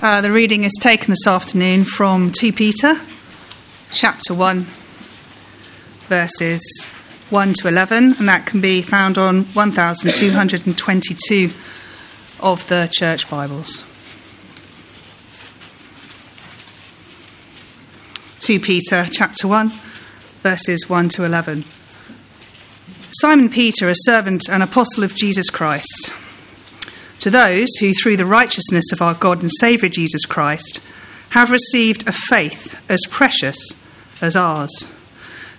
Uh, the reading is taken this afternoon from 2 Peter, chapter 1, verses 1 to 11, and that can be found on 1222 of the Church Bibles. 2 Peter, chapter 1, verses 1 to 11. Simon Peter, a servant and apostle of Jesus Christ to those who, through the righteousness of our God and Saviour Jesus Christ, have received a faith as precious as ours.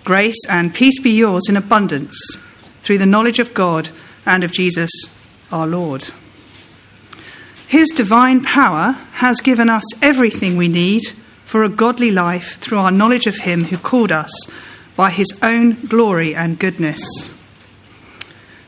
Grace and peace be yours in abundance through the knowledge of God and of Jesus our Lord. His divine power has given us everything we need for a godly life through our knowledge of Him who called us by His own glory and goodness.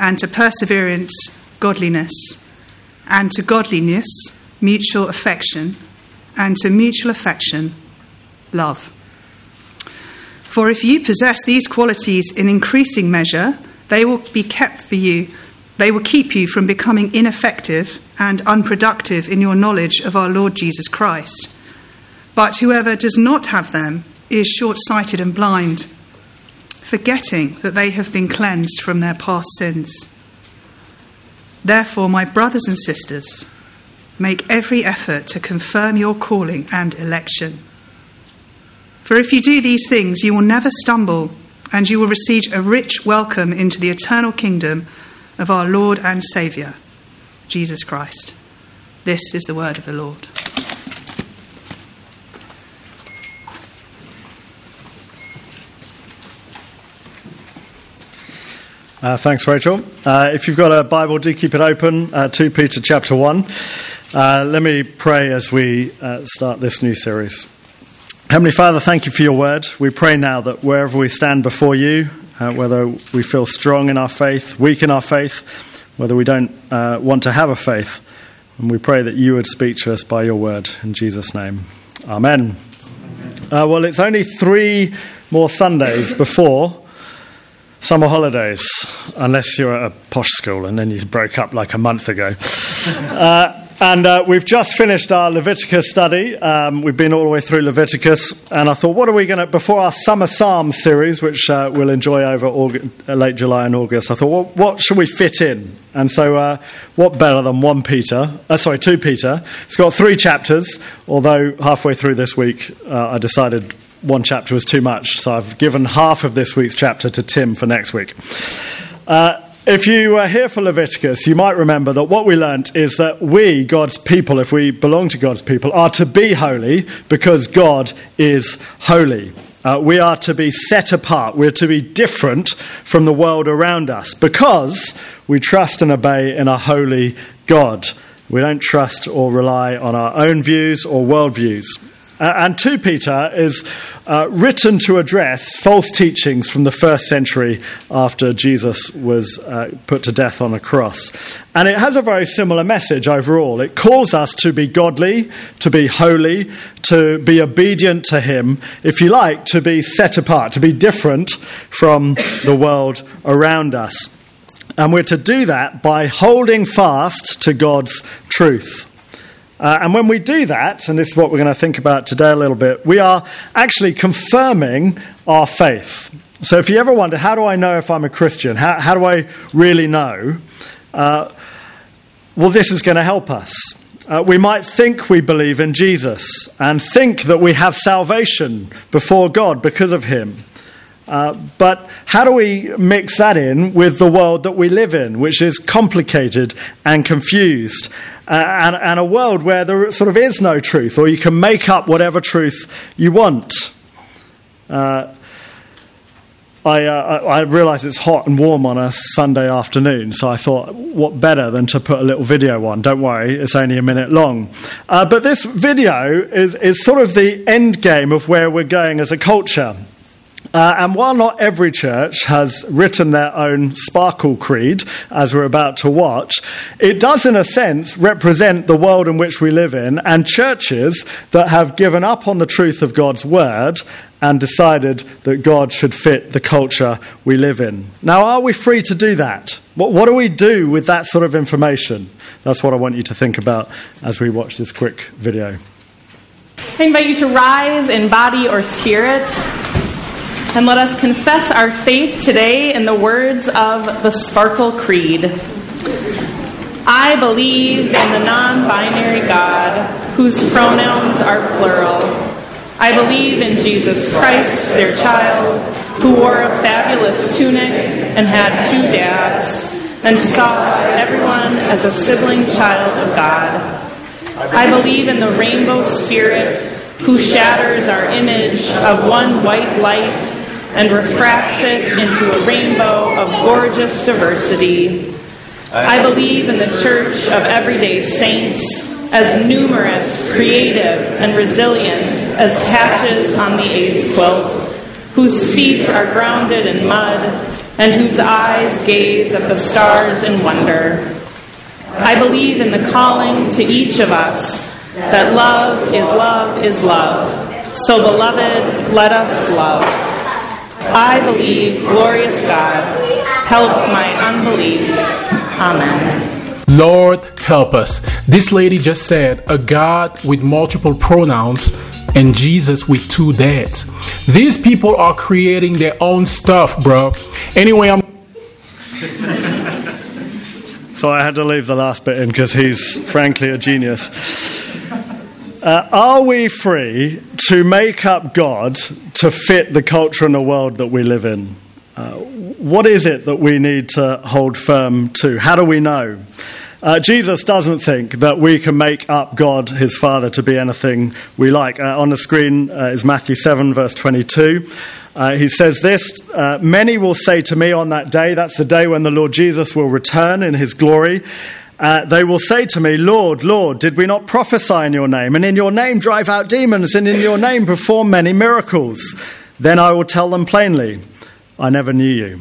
and to perseverance, godliness, and to godliness, mutual affection, and to mutual affection, love. For if you possess these qualities in increasing measure, they will be kept for you, they will keep you from becoming ineffective and unproductive in your knowledge of our Lord Jesus Christ. But whoever does not have them is short sighted and blind forgetting that they have been cleansed from their past sins. Therefore, my brothers and sisters, make every effort to confirm your calling and election. For if you do these things, you will never stumble, and you will receive a rich welcome into the eternal kingdom of our Lord and Saviour, Jesus Christ. This is the word of the Lord. Uh, thanks, Rachel. Uh, if you've got a Bible, do keep it open. Uh, 2 Peter chapter 1. Uh, let me pray as we uh, start this new series. Heavenly Father, thank you for your word. We pray now that wherever we stand before you, uh, whether we feel strong in our faith, weak in our faith, whether we don't want to have a faith, and we pray that you would speak to us by your word. In Jesus' name. Amen. well, it's only three more Sundays before summer holidays, unless you're at a posh school and then you broke up like a month ago. Uh, and uh, we've just finished our Leviticus study. Um, we've been all the way through Leviticus, and I thought, what are we going to, before our Summer Psalms series, which uh, we'll enjoy over August, uh, late July and August, I thought, what, what should we fit in? And so, uh, what better than 1 Peter, uh, sorry, 2 Peter? It's got three chapters, although halfway through this week I decided one chapter was too much, so I've given half of this week's chapter to Tim for next week. Uh, if you were here for Leviticus, you might remember that what we learnt is that we, God's people, if we belong to God's people, are to be holy because God is holy. Uh, we are to be set apart. We're to be different from the world around us because we trust and obey in a holy God. We don't trust or rely on our own views or worldviews. Uh, and 2 Peter is uh, written to address false teachings from the first century after Jesus was uh, put to death on a cross. And it has a very similar message overall. It calls us to be godly, to be holy, to be obedient to Him, if you like, to be set apart, to be different from the world around us. And we're to do that by holding fast to God's truth. Uh, and when we do that, and this is what we're going to think about today a little bit, we are actually confirming our faith. So if you ever wonder, how do I know if I'm a Christian? How, how do I really know? Uh, well, this is going to help us. Uh, we might think we believe in Jesus and think that we have salvation before God because of him. Uh, but how do we mix that in with the world that we live in, which is complicated and confused, uh, and, and, a world where there sort of is no truth, or you can make up whatever truth you want? Uh, I, uh, I it's hot and warm on a Sunday afternoon, so I thought, what better than to put a little video on? Don't worry, it's only a minute long. Uh, but this video is, is sort of the end game of where we're going as a culture. Uh, and while not every church has written their own sparkle creed, as we're about to watch, it does, in a sense, represent the world in which we live in and churches that have given up on the truth of God's word and decided that God should fit the culture we live in. Now, are we free to do that? What, what do we do with that sort of information? That's what I want you to think about as we watch this quick video. I invite you to rise in body or spirit and let us confess our faith today in the words of the Sparkle Creed. I believe in the non binary God whose pronouns are plural. I believe in Jesus Christ, their child, who wore a fabulous tunic and had two dads and saw everyone as a sibling child of God. I believe in the rainbow spirit who shatters our image of one white light and refracts it into a rainbow of gorgeous diversity. I believe in the church of everyday saints as numerous, creative, and resilient as patches on the AIDS quilt, whose feet are grounded in mud and whose eyes gaze at the stars in wonder. I believe in the calling to each of us that love is love is love. So, beloved, let us love. I believe, glorious God, help my unbelief. Amen. Lord, help us. This lady just said a God with multiple pronouns and Jesus with two dads. These people are creating their own stuff, bro. Anyway, I'm. So I had to leave the last bit in because he's frankly a genius. Uh, are we free to make up God to fit the culture and the world that we live in? Uh, what is it that we need to hold firm to? How do we know? Uh, Jesus doesn't think that we can make up God, his Father, to be anything we like. Uh, on the screen uh, is Matthew 7, verse 22. Uh, he says this Many will say to me on that day, that's the day when the Lord Jesus will return in his glory. Uh, they will say to me, Lord, Lord, did we not prophesy in your name, and in your name drive out demons, and in your name perform many miracles? Then I will tell them plainly, I never knew you.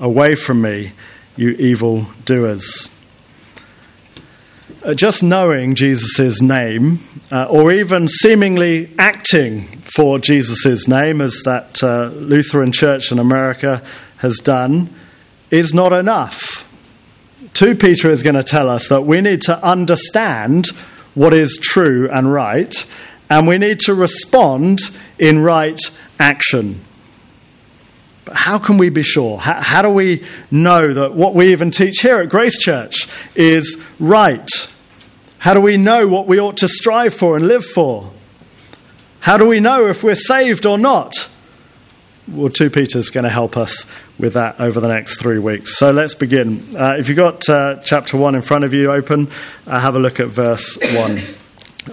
Away from me, you evil doers. Uh, just knowing Jesus' name, uh, or even seemingly acting for Jesus' name, as that uh, Lutheran church in America has done, is not enough. 2 Peter is going to tell us that we need to understand what is true and right, and we need to respond in right action. But how can we be sure? How, how, do we know that what we even teach here at Grace Church is right? How do we know what we ought to strive for and live for? How do we know if we're saved or not? Well, 2 Peter's going to help us with that over the next three weeks. So let's begin. Uh, if you've got uh, chapter 1 in front of you open, uh, have a look at verse 1.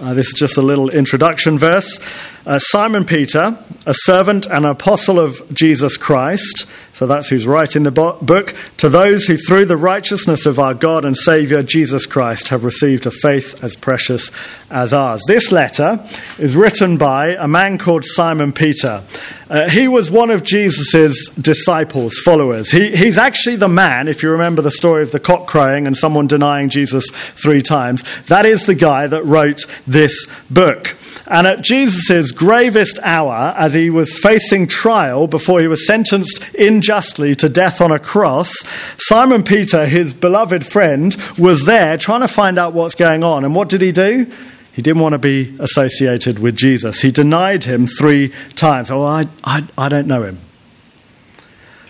Uh, this is just a little introduction verse. Uh, Simon Peter, a servant and apostle of Jesus Christ, so that's who's writing the book, to those who through the righteousness of our God and Saviour Jesus Christ have received a faith as precious as ours. This letter is written by a man called Simon Peter. Uh, he was one of Jesus' disciples, followers. He, he's actually the man, if you remember the story of the cock crowing and someone denying Jesus three times, that is the guy that wrote this book. And at Jesus' gravest hour, as he was facing trial before he was sentenced unjustly to death on a cross, Simon Peter, his beloved friend, was there trying to find out what's going on. And what did he do? He didn't want to be associated with Jesus. He denied him three times. Oh, I, I, I don't know him.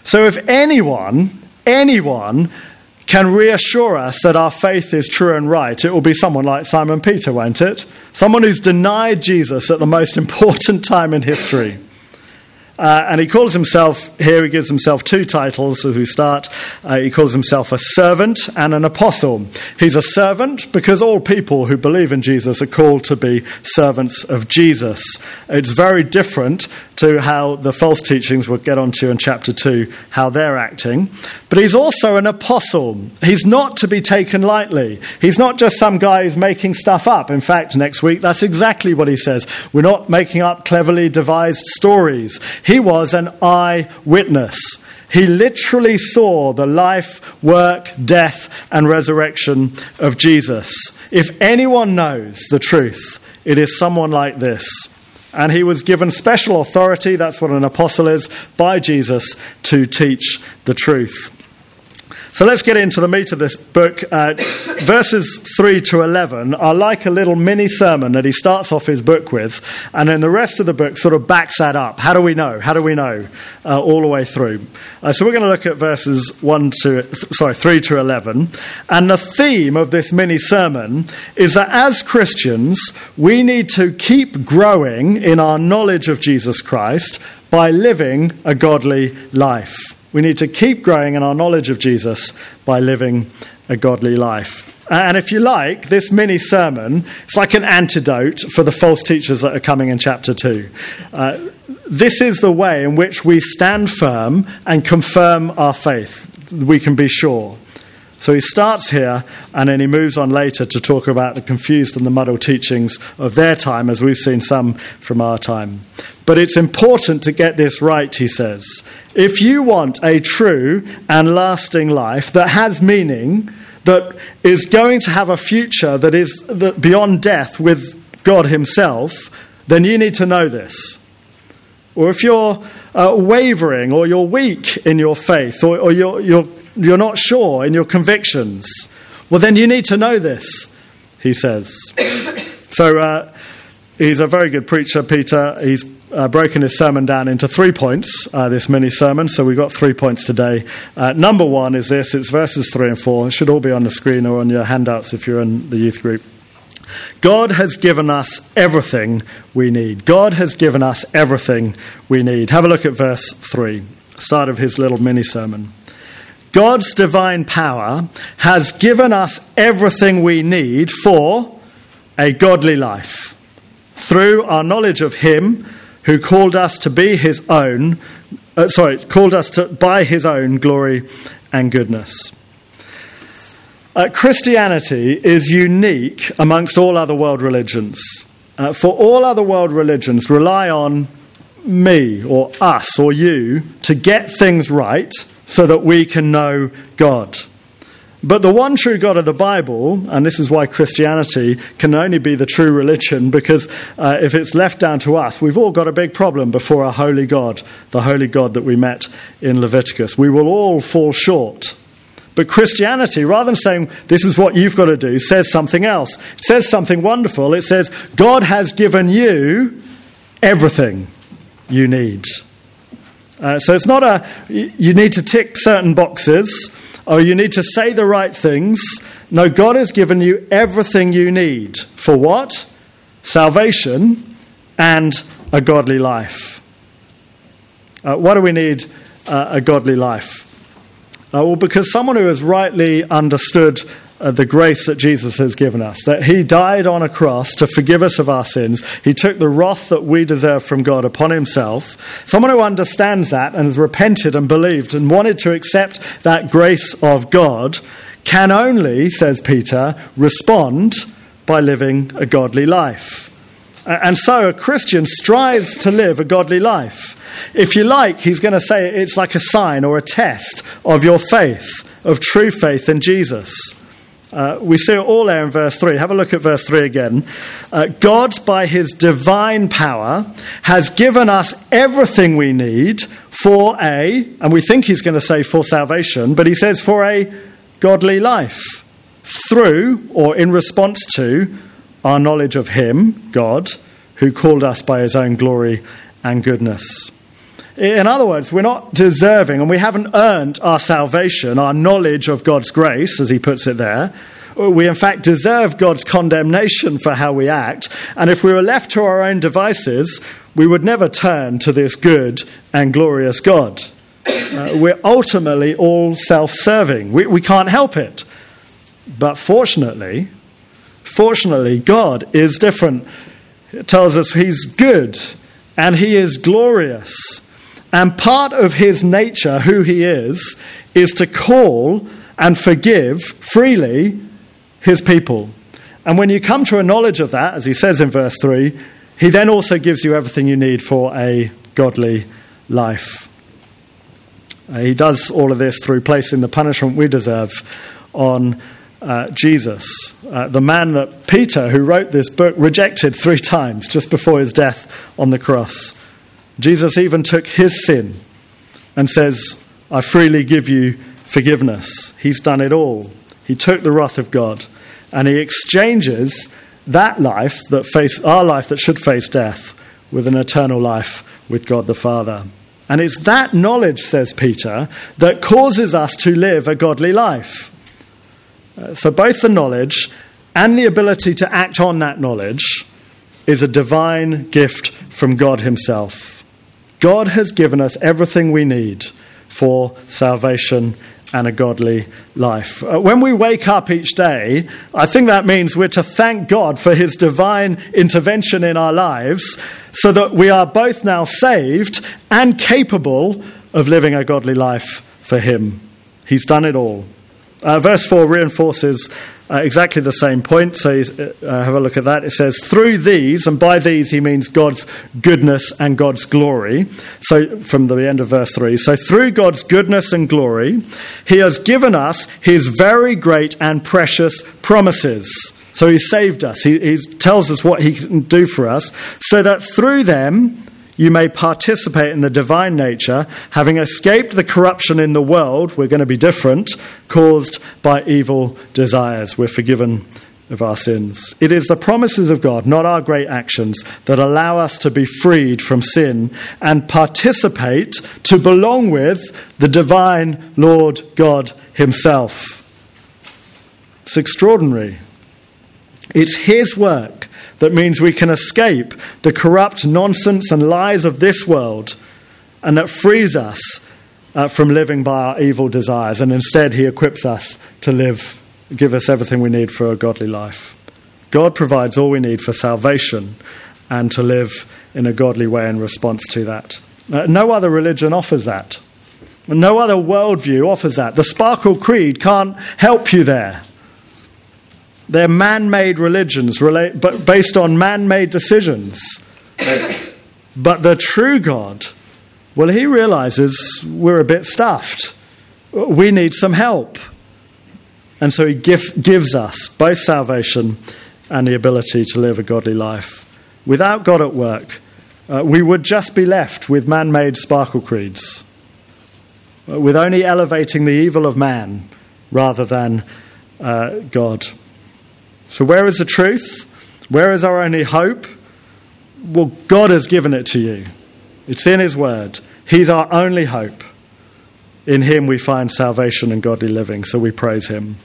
So if anyone, anyone can reassure us that our faith is true and right, it will be someone like Simon Peter, won't it? Someone who's denied Jesus at the most important time in history. Uh, and he calls himself, here he gives himself two titles as we start. Uh, he calls himself a servant and an apostle. He's a servant because all people who believe in Jesus are called to be servants of Jesus. It's very different to how the false teachings we'll get onto in chapter 2, how they're acting. But he's also an apostle. He's not to be taken lightly. He's not just some guy who's making stuff up. In fact, next week, that's exactly what he says. We're not making up cleverly devised stories. He was an eyewitness. He literally saw the life, work, death, and resurrection of Jesus. If anyone knows the truth, it is someone like this. And he was given special authority, that's what an apostle is, by Jesus to teach the truth. So let's get into the meat of this book. Uh, verses 3 to 11 are like a little mini sermon that he starts off his book with, and then the rest of the book sort of backs that up. How do we know? How do we know? Uh, all the way through. Uh, so we're going to look at verses 1 to, sorry, 3 to 11. And the theme of this mini sermon is that as Christians, we need to keep growing in our knowledge of Jesus Christ by living a godly life. We need to keep growing in our knowledge of Jesus by living a godly life. And if you like, this mini sermon, it's like an antidote for the false teachers that are coming in chapter 2. Uh, this is the way in which we stand firm and confirm our faith. We can be sure. So he starts here and then he moves on later to talk about the confused and the muddled teachings of their time, as we've seen some from our time. But it's important to get this right, he says. If you want a true and lasting life that has meaning, that is going to have a future that is beyond death with God Himself, then you need to know this. Or if you're uh, wavering or you're weak in your faith or, or you're, you're, you're not sure in your convictions, well, then you need to know this, he says. so uh, he's a very good preacher, Peter. He's uh, broken his sermon down into three points, uh, this mini sermon. So we've got three points today. Uh, number one is this it's verses three and four. It should all be on the screen or on your handouts if you're in the youth group. God has given us everything we need. God has given us everything we need. Have a look at verse 3, start of his little mini sermon. God's divine power has given us everything we need for a godly life through our knowledge of Him who called us to be his own, uh, sorry, called us to by his own glory and goodness. Uh, Christianity is unique amongst all other world religions. Uh, for all other world religions rely on me or us or you to get things right so that we can know God. But the one true God of the Bible, and this is why Christianity can only be the true religion, because uh, if it's left down to us, we've all got a big problem before our holy God, the holy God that we met in Leviticus. We will all fall short. But Christianity, rather than saying, this is what you've got to do, says something else. It says something wonderful. It says, God has given you everything you need. Uh, so it's not a, you need to tick certain boxes or you need to say the right things. No, God has given you everything you need. For what? Salvation and a godly life. Uh, why do we need uh, a godly life? Uh, well, because someone who has rightly understood uh, the grace that Jesus has given us. That He died on a cross to forgive us of our sins. He took the wrath that we deserve from God upon Himself. Someone who understands that and has repented and believed and wanted to accept that grace of God can only, says Peter, respond by living a godly life. And so a Christian strives to live a godly life. If you like, he's going to say it's like a sign or a test of your faith, of true faith in Jesus. Uh, we see it all there in verse 3. Have a look at verse 3 again. Uh, God, by his divine power, has given us everything we need for a, and we think he's going to say for salvation, but he says for a godly life through or in response to our knowledge of him, God, who called us by his own glory and goodness. In other words, we're not deserving and we haven't earned our salvation, our knowledge of God's grace, as he puts it there. We, in fact, deserve God's condemnation for how we act. And if we were left to our own devices, we would never turn to this good and glorious God. Uh, we're ultimately all self serving. We, we can't help it. But fortunately, fortunately, God is different. It tells us He's good and he is glorious. And part of his nature, who he is, is to call and forgive freely his people. And when you come to a knowledge of that, as he says in verse 3, he then also gives you everything you need for a godly life. Uh, he does all of this through placing the punishment we deserve on uh, Jesus, uh, the man that Peter, who wrote this book, rejected three times just before his death on the cross. Jesus even took his sin and says, I freely give you forgiveness. He's done it all. He took the wrath of God and he exchanges that life that face our life that should face death with an eternal life with God the Father. And it's that knowledge, says Peter, that causes us to live a godly life. Uh, so, both the knowledge and the ability to act on that knowledge is a divine gift from God Himself. God has given us everything we need for salvation and a godly life. Uh, when we wake up each day, I think that means we're to thank God for His divine intervention in our lives so that we are both now saved and capable of living a godly life for Him. He's done it all. Uh, verse 4 reinforces uh, exactly the same point. So uh, have a look at that. It says, Through these, and by these he means God's goodness and God's glory. So from the end of verse 3. So through God's goodness and glory, he has given us his very great and precious promises. So he saved us. He, he tells us what he can do for us, so that through them, you may participate in the divine nature, having escaped the corruption in the world, we're going to be different, caused by evil desires. We're forgiven of our sins. It is the promises of God, not our great actions, that allow us to be freed from sin and participate, to belong with the divine Lord God Himself. It's extraordinary. It's His work that means we can escape the corrupt nonsense and lies of this world and that frees us uh, from living by our evil desires. And instead, He equips us to live, give us everything we need for a godly life. God provides all we need for salvation and to live in a godly way in response to that. Uh, no other religion offers that. No other worldview offers that. The Sparkle Creed can't help you there. They're man made religions but based on man made decisions. but the true God, well, he realizes we're a bit stuffed. We need some help. And so he give, gives us both salvation and the ability to live a godly life. Without God at work, uh, we would just be left with man made sparkle creeds, uh, with only elevating the evil of man rather than uh, God. So, where is the truth? Where is our only hope? Well, God has given it to you. It's in His Word. He's our only hope. In Him we find salvation and godly living, so we praise Him.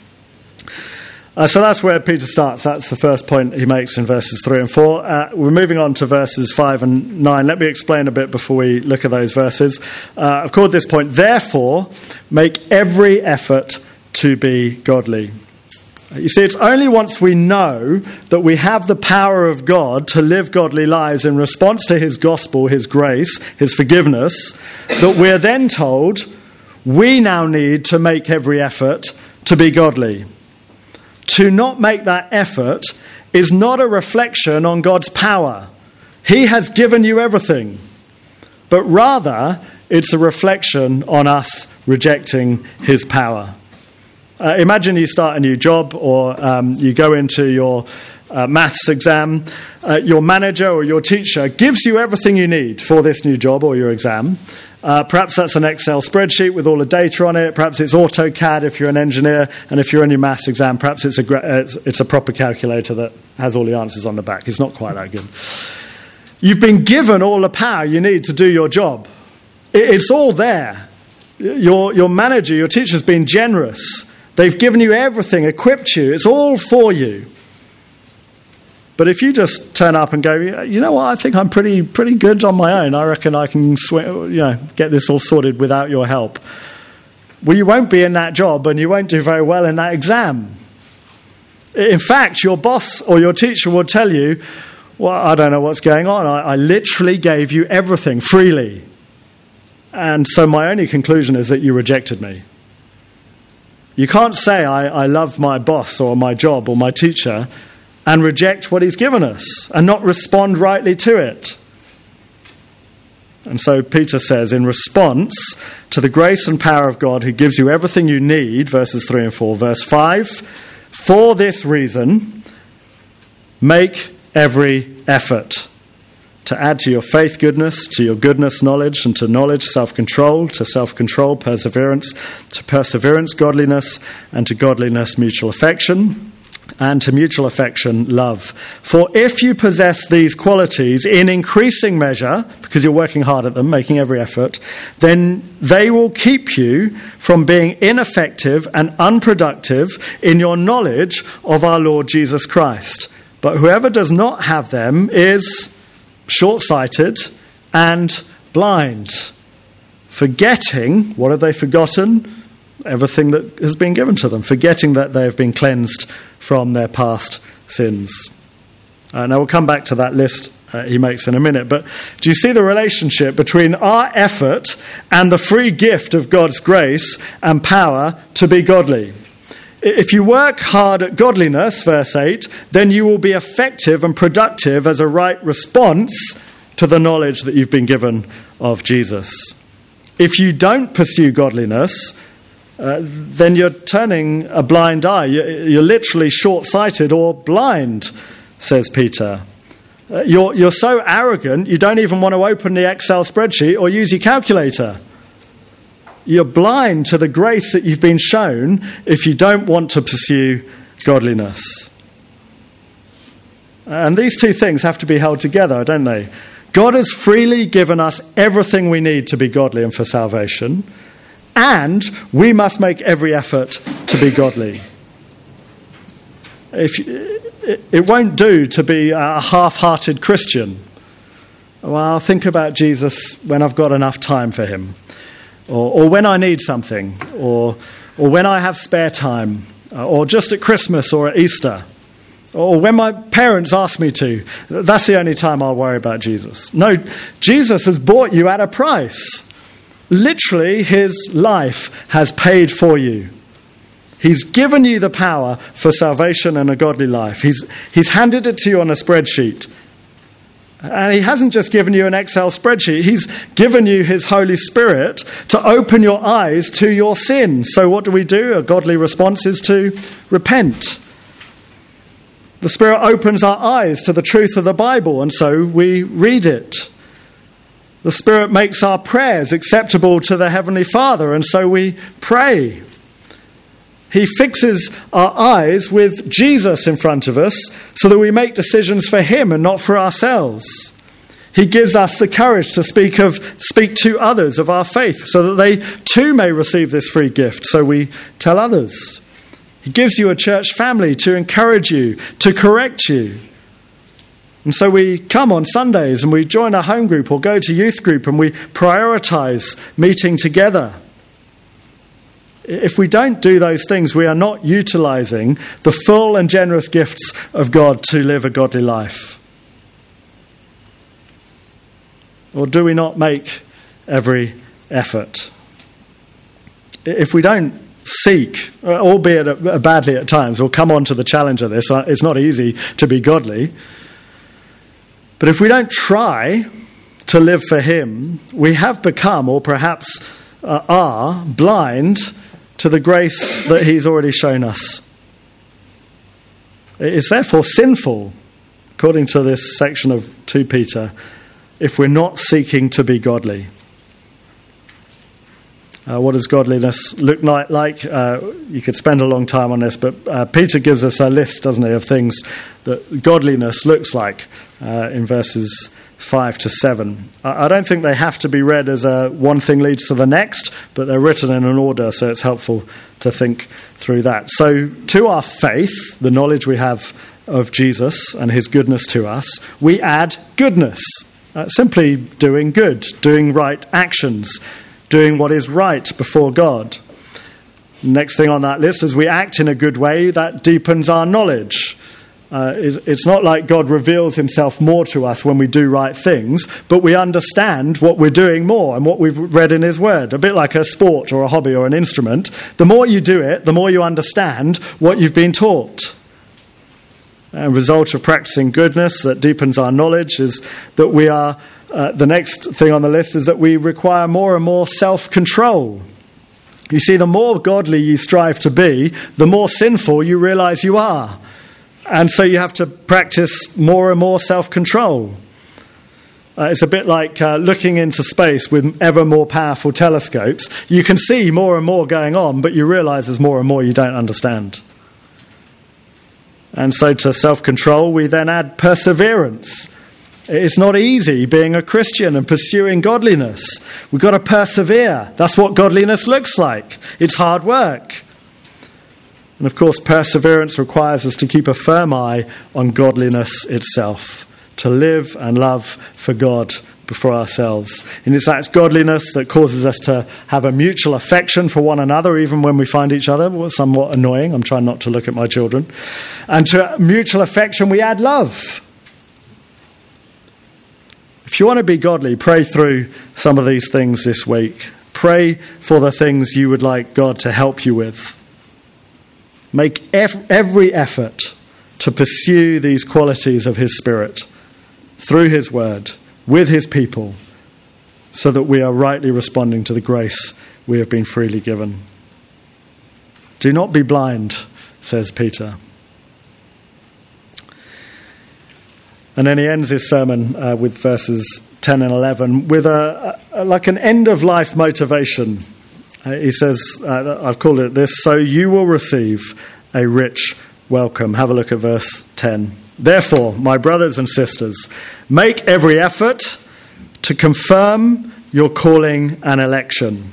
Uh, so that's where Peter starts. That's the first point he makes in verses 3 and 4. Uh, we're moving on to verses 5 and 9. Let me explain a bit before we look at those verses. Uh, I've called this point, Therefore, make every effort to be godly. You see, it's only once we know that we have the power of God to live godly lives in response to His gospel, His grace, His forgiveness, that we're then told we now need to make every effort to be godly. To not make that effort is not a reflection on God's power. He has given you everything, but rather it's a reflection on us rejecting His power. Uh, imagine you start a new job or um, you go into your uh, maths exam. Uh, your manager or your teacher gives you everything you need for this new job or your exam. Uh, perhaps that's an Excel spreadsheet with all the data on it. Perhaps it's AutoCAD if you're an engineer, and if you're in your maths exam, perhaps it's a, it's, it's a proper calculator that has all the answers on the back. It's not quite that good. You've been given all the power you need to do your job. It, it's all there. Your, your manager, your teacher's been generous. They've given you everything, equipped you, it's all for you. But if you just turn up and go, you know what, I think I'm pretty, pretty good on my own, I reckon I can you know, get this all sorted without your help. Well, you won't be in that job and you won't do very well in that exam. In fact, your boss or your teacher will tell you, Well, I don't know what's going on. I, I literally gave you everything freely. And so my only conclusion is that you rejected me. You can't say, I, I love my boss or my job or my teacher and reject what he's given us and not respond rightly to it. And so Peter says, in response to the grace and power of God who gives you everything you need, verses 3 and 4. Verse 5 For this reason, make every effort to add to your faith goodness, to your goodness knowledge, and to knowledge self control, to self control perseverance, to perseverance godliness, and to godliness mutual affection, and to mutual affection love. For if you possess these qualities in increasing measure, because you're working hard at them, making every effort, then they will keep you from being ineffective and unproductive in your knowledge of our Lord Jesus Christ. But whoever does not have them is short sighted and blind, forgetting what have they forgotten? Everything that has been given to them, forgetting that they have been cleansed from their past sins. Uh, now we'll come back to that list uh, he makes in a minute. But do you see the relationship between our effort and the free gift of God's grace and power to be godly? If you work hard at godliness, verse 8, then you will be effective and productive as a right response to the knowledge that you've been given of Jesus. If you don't pursue godliness, uh, then you're turning a blind eye. You're, literally short sighted or blind, says Peter. Uh, you're, you're so arrogant, you don't even want to open the Excel spreadsheet or use your calculator. You're blind to the grace that you've been shown if you don't want to pursue godliness. And these two things have to be held together, don't they? God has freely given us everything we need to be godly and for salvation, and we must make every effort to be godly. If, it won't do to be a half hearted Christian. Well, I'll think about Jesus when I've got enough time for him or, or when I need something, or, or when I have spare time, uh, or just at Christmas or at Easter, or when my parents ask me to. That's the only time I'll worry about Jesus. No, Jesus has bought you at a price. Literally, his life has paid for you. He's given you the power for salvation and a godly life. He's, he's handed it to you on a spreadsheet. And He hasn't just given you an Excel spreadsheet, He's given you His Holy Spirit to open your eyes to your sin. So, what do we do? A godly response is to repent. The Spirit opens our eyes to the truth of the Bible, and so we read it. The Spirit makes our prayers acceptable to the Heavenly Father, and so we pray. He fixes our eyes with Jesus in front of us so that we make decisions for Him and not for ourselves. He gives us the courage to speak, of, speak to others of our faith so that they too may receive this free gift, so we tell others. He gives you a church family to encourage you, to correct you. And so we come on Sundays and we join a home group or go to youth group and we prioritize meeting together. If we don't do those things, we are not utilizing the full and generous gifts of God to live a godly life. Or do we not make every effort? If we don't seek, albeit badly at times, we'll come on to the challenge of this. Uh, it's not easy to be godly. But if we don't try to live for Him, we have become, or perhaps uh, are, blind to the grace that He's already shown us. It is therefore sinful, according to this section of 2 Peter, if we're not seeking to be godly. Uh, what does godliness look like? Uh, you could spend a long time on this, but uh, Peter gives us a list, doesn't he, of things that godliness looks like uh, in verses 5 to 7. I don't think they have to be read as a one thing leads to the next, but they're written in an order, so it's helpful to think through that. So, to our faith, the knowledge we have of Jesus and his goodness to us, we add goodness. Uh, simply doing good, doing right actions, doing what is right before God. Next thing on that list is we act in a good way that deepens our knowledge. Uh, it's not like God reveals himself more to us when we do right things, but we understand what we're doing more and what we've read in his word. A bit like a sport or a hobby or an instrument. The more you do it, the more you understand what you've been taught. A result of practicing goodness that deepens our knowledge is that we are, uh, the next thing on the list is that we require more and more self control. You see, the more godly you strive to be, the more sinful you realize you are. And so you have to practice more and more self control. Uh, it's a bit like uh, looking into space with ever more powerful telescopes. You can see more and more going on, but you realize there's more and more you don't understand. And so to self control, we then add perseverance. It's not easy being a Christian and pursuing godliness. We've got to persevere. That's what godliness looks like. It's hard work. And of course, perseverance requires us to keep a firm eye on godliness itself, to live and love for God before ourselves. And it's that godliness that causes us to have a mutual affection for one another, even when we find each other somewhat annoying. I'm trying not to look at my children. And to mutual affection, we add love. If you want to be godly, pray through some of these things this week. Pray for the things you would like God to help you with. Make every effort to pursue these qualities of His Spirit through His Word, with His people, so that we are rightly responding to the grace we have been freely given. Do not be blind, says Peter. And then he ends his sermon uh, with verses 10 and 11 with a, a like an end of life motivation uh, he says, uh, I've called it this, so you will receive a rich welcome. Have a look at verse 10. Therefore, my brothers and sisters, make every effort to confirm your calling and election.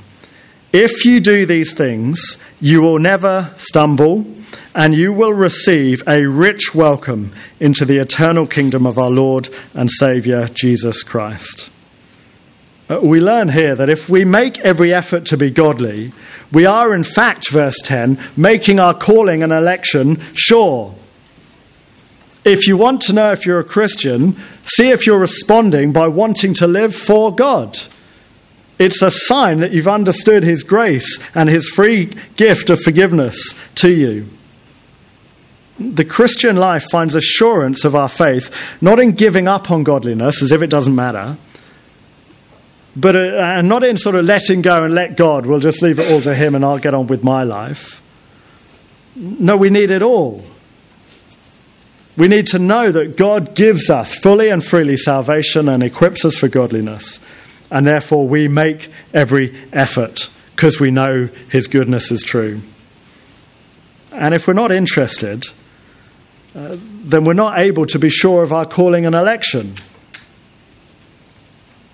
If you do these things, you will never stumble, and you will receive a rich welcome into the eternal kingdom of our Lord and Saviour, Jesus Christ. Uh, we learn here that if we make every effort to be godly, we are in fact, verse 10, making our calling and election sure. If you want to know if you're a Christian, see if you're responding by wanting to live for God. It's a sign that you've understood His grace and His free gift of forgiveness to you. The Christian life finds assurance of our faith not in giving up on godliness as if it doesn't matter but uh, not in sort of letting go and let God, we'll just leave it all to Him and I'll get on with my life. No, we need it all. We need to know that God gives us fully and freely salvation and equips us for godliness. And therefore, we make every effort because we know His goodness is true. And if we're not interested, uh, then we're not able to be sure of our calling and election.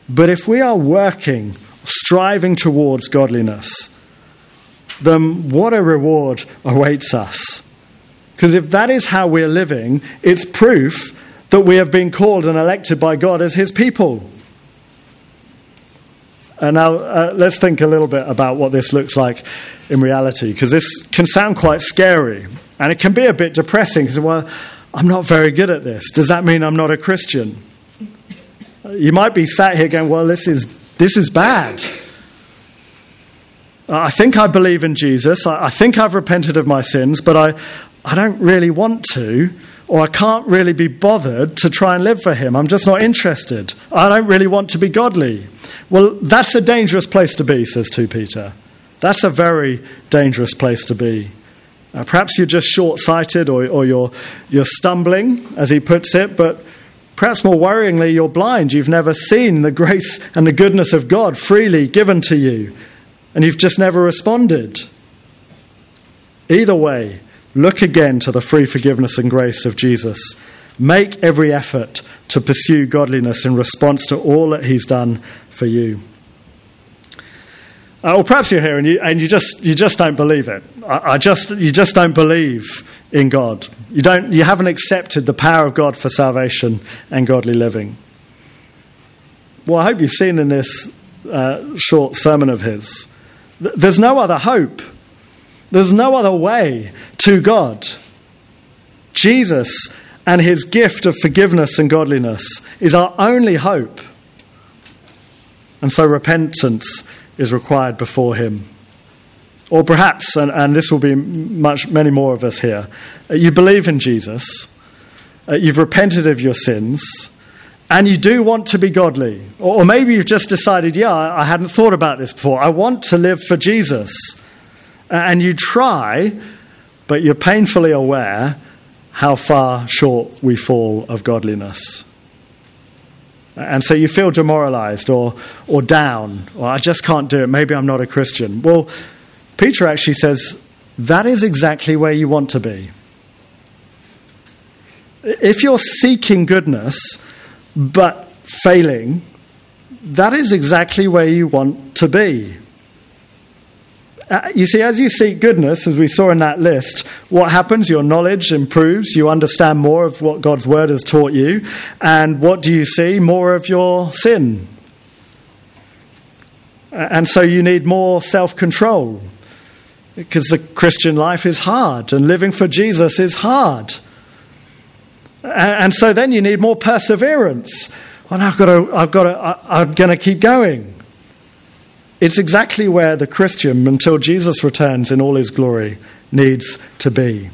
But if we are working, striving towards godliness, then what a reward awaits us. Because if that is how we're living, it's proof that we have been called and elected by God as His people. And now uh, let's think a little bit about what this looks like in reality, because this can sound quite scary and it can be a bit depressing. Because, well, I'm not very good at this. Does that mean I'm not a Christian? You might be sat here going, well, this is, this is bad. I think I believe in Jesus. I think I've repented of my sins, but I, I don't really want to, or I can't really be bothered to try and live for Him. I'm just not interested. I don't really want to be godly. Well, that's a dangerous place to be, says 2 Peter. That's a very dangerous place to be. Uh, perhaps you're just short sighted or, or you're, you're stumbling, as he puts it, but Perhaps more worryingly, you're blind. You've never seen the grace and the goodness of God freely given to you, and you've just never responded. Either way, look again to the free forgiveness and grace of Jesus. Make every effort to pursue godliness in response to all that He's done for you. Uh, or perhaps you're here and you, and you, just, you just don't believe it. I, I just, you just don't believe in God. You, don't, you haven't accepted the power of God for salvation and godly living. Well, I hope you've seen in this uh, short sermon of his, there's no other hope. There's no other way to God. Jesus and his gift of forgiveness and godliness is our only hope. And so repentance is required before him. Or perhaps, and, and this will be much, many more of us here, uh, you believe in Jesus, uh, you've repented of your sins, and you do want to be godly. Or, or maybe you've just decided, yeah, I, hadn't thought about this before. I want to live for Jesus. And you try, but you're painfully aware how far short we fall of godliness. And so you feel demoralized or, or down, or I just can't do it. Maybe I'm not a Christian. Well, Peter actually says that is exactly where you want to be. If you're seeking goodness but failing, that is exactly where you want to be. Uh, you see, as you seek goodness, as we saw in that list, what happens? Your knowledge improves. You understand more of what God's word has taught you. And what do you see? More of your sin. And so you need more self control. Because the Christian life is hard, and living for Jesus is hard. And so then you need more perseverance. Well, I've got to, I've got to, I'm going to keep going. It's exactly where the Christian, until Jesus returns in all his glory, needs to be.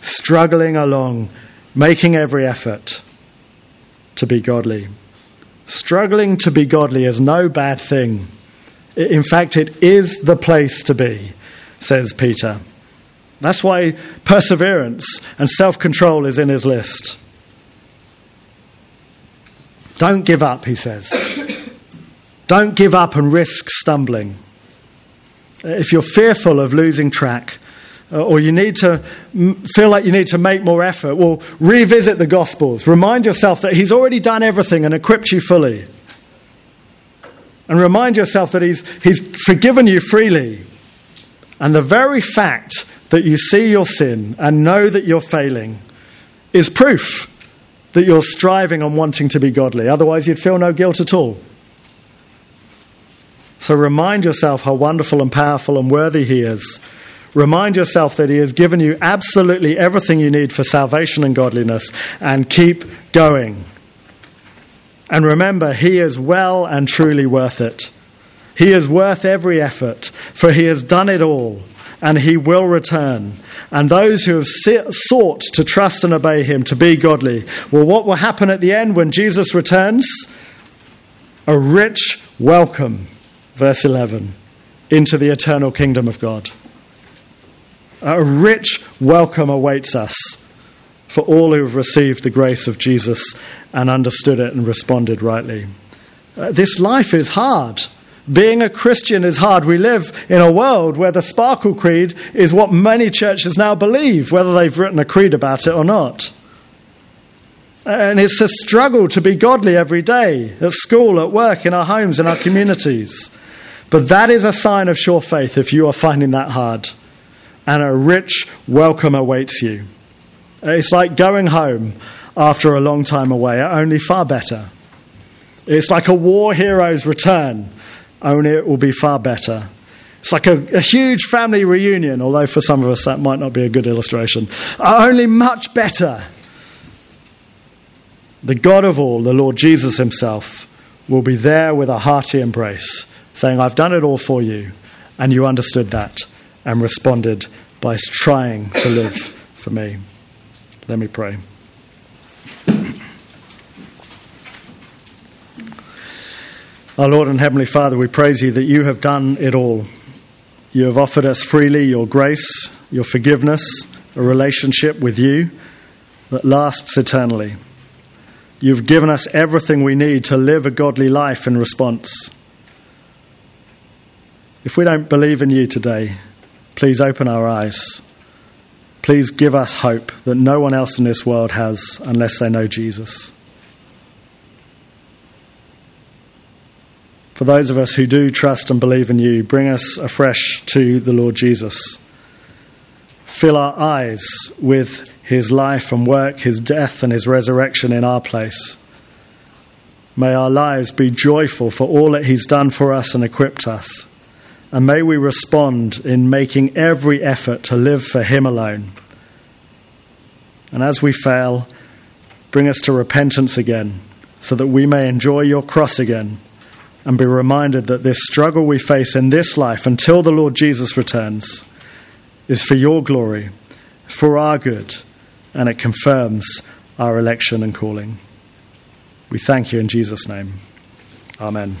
Struggling along, making every effort to be godly. Struggling to be godly is no bad thing. In fact, it is the place to be, says Peter. That's why perseverance and self control is in his list. Don't give up, he says. Don't give up and risk stumbling. If you're fearful of losing track, uh, or you need to feel like you need to make more effort, well, revisit the Gospels. Remind yourself that He's already done everything and equipped you fully. And remind yourself that He's, he's forgiven you freely. And the very fact that you see your sin and know that you're failing is proof that you're striving and wanting to be godly. Otherwise, you'd feel no guilt at all. So remind yourself how wonderful and powerful and worthy He is. Remind yourself that He has given you absolutely everything you need for salvation and godliness, and keep going. And remember, He is well and truly worth it. He is worth every effort, for He has done it all, and He will return. And those who have sought to trust and obey Him, to be godly, well, what will happen at the end when Jesus returns? A rich welcome verse 11, into the eternal kingdom of God. A rich welcome awaits us for all who have received the grace of Jesus and understood it and responded rightly. Uh, this life is hard. Being a Christian is hard. We live in a world where the Sparkle Creed is what many churches now believe, whether they've written a creed about it or not. And it's a struggle to be godly every day, at school, at work, in our homes, in our communities. But that is a sign of sure faith if you are finding that hard. And a rich welcome awaits you. It's like going home after a long time away, only far better. It's like a war hero's return, only it will be far better. It's like a, a, huge family reunion, although for some of us that might not be a good illustration. Only much better. The God of all, the Lord Jesus Himself, will be there with a hearty embrace saying, I've done it all for you. And you understood that and responded by trying to live for me. Let me pray. Our Lord and Heavenly Father, we praise you that you have done it all. You have offered us freely your grace, your forgiveness, a relationship with you that lasts eternally. You've given us everything we need to live a godly life in response. If we don't believe in you today, please open our eyes. Please give us hope that no one else in this world has unless they know Jesus. For those of us who do trust and believe in you, bring us afresh to the Lord Jesus. Fill our eyes with his life and work, his death and his resurrection in our place. May our lives be joyful for all that he's done for us and equipped us. And may we respond in making every effort to live for Him alone. And as we fail, bring us to repentance again, so that we may enjoy your cross again and be reminded that this struggle we face in this life until the Lord Jesus returns is for your glory, for our good, and it confirms our election and calling. We thank you in Jesus' name. Amen.